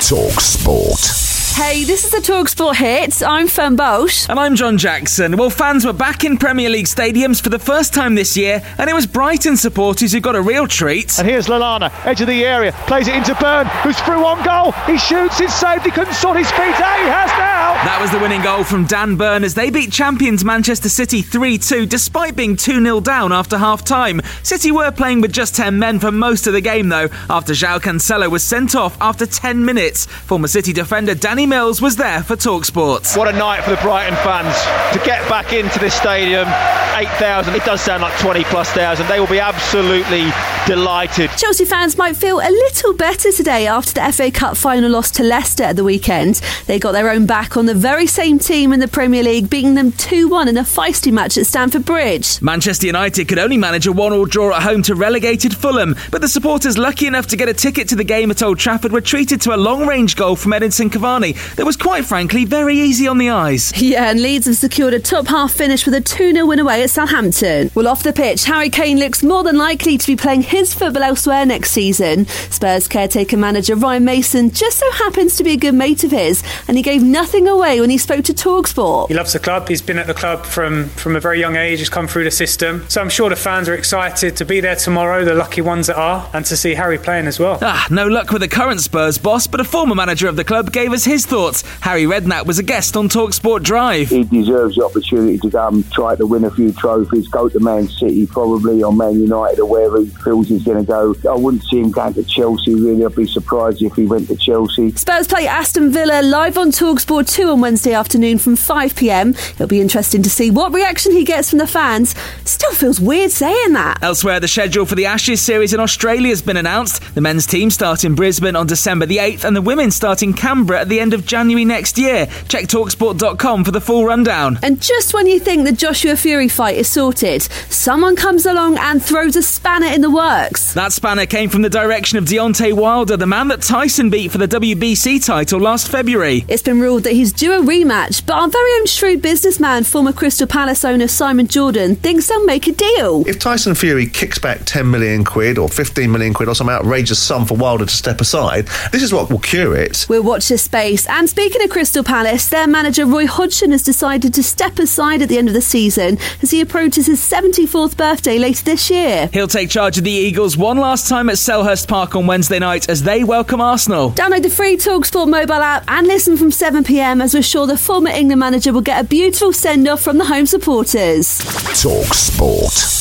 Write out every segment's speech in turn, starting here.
Talk Sport. Hey, this is the Talksport Hits. I'm Fern Bosch. And I'm John Jackson. Well, fans were back in Premier League stadiums for the first time this year, and it was Brighton supporters who got a real treat. And here's Lallana, edge of the area, plays it into Burn, who's through on goal. He shoots, it's saved, he couldn't sort his feet out, he has now. That was the winning goal from Dan Burn as they beat champions Manchester City 3 2, despite being 2 0 down after half time. City were playing with just 10 men for most of the game, though, after João Cancelo was sent off after 10 minutes. Former City defender Danny Mills was there for Talksport. What a night for the Brighton fans to get back into this stadium. 8,000, it does sound like 20 plus thousand. They will be absolutely delighted. Chelsea fans might feel a little better today after the FA Cup final loss to Leicester at the weekend. They got their own back on the very same team in the Premier League, beating them 2 1 in a feisty match at Stamford Bridge. Manchester United could only manage a one-all draw at home to relegated Fulham, but the supporters lucky enough to get a ticket to the game at Old Trafford were treated to a long-range goal from Edinson Cavani that was quite frankly very easy on the eyes. Yeah, and Leeds have secured a top half finish with a 2 0 win away at Southampton. Well, off the pitch, Harry Kane looks more than likely to be playing his football elsewhere next season. Spurs caretaker manager Ryan Mason just so happens to be a good mate of his, and he gave nothing away when he spoke to Talksport. He loves the club. He's been at the club from, from a very young age. He's come through the system. So I'm sure the fans are excited to be there tomorrow, the lucky ones that are, and to see Harry playing as well. Ah, no luck with the current Spurs boss, but a former manager of the club gave us his thoughts. Harry Redknapp was a guest on Talksport Drive. He deserves the opportunity to go and try to win a few trophies, go to Man City probably, or Man United, or wherever he feels he's going to go. I wouldn't see him going to Chelsea, really. I'd be surprised if he went to Chelsea. Spurs play Aston Villa live on Talksport 2 on Wednesday afternoon from 5pm. It'll be interesting to see what reaction he gets from the fans. Still feels weird saying that. Elsewhere, the schedule for the Ashes series in Australia has been announced. The men's team start in Brisbane on December the 8th, and the women start in Canberra at the end of January next year. Check Talksport.com for the full rundown. And just when you think the Joshua Fury fight is sorted, someone comes along and throws a spanner in the works. That spanner came from the direction of Deontay Wilder, the man that Tyson beat for the WBC title last February. It's been ruled that he's due a rematch, but our very own shrewd businessman, former Crystal Palace owner Simon Jordan, thinks they'll make a deal. If Tyson Fury kicks back 10 million quid or 15 million quid or some outrageous sum for Wilder to step aside, this is what will cure it. We'll watch this space. And speaking of Crystal Palace, their manager Roy Hodgson has decided to step aside at the end of the season as he approaches his 74th birthday later this year. He'll take charge of the Eagles one last time at Selhurst Park on Wednesday night as they welcome Arsenal. Download the free Talksport mobile app and listen from 7pm as we're sure the former England manager will get a beautiful send off from the home supporters. Talk Sport.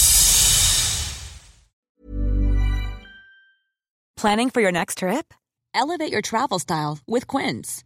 Planning for your next trip? Elevate your travel style with Quince.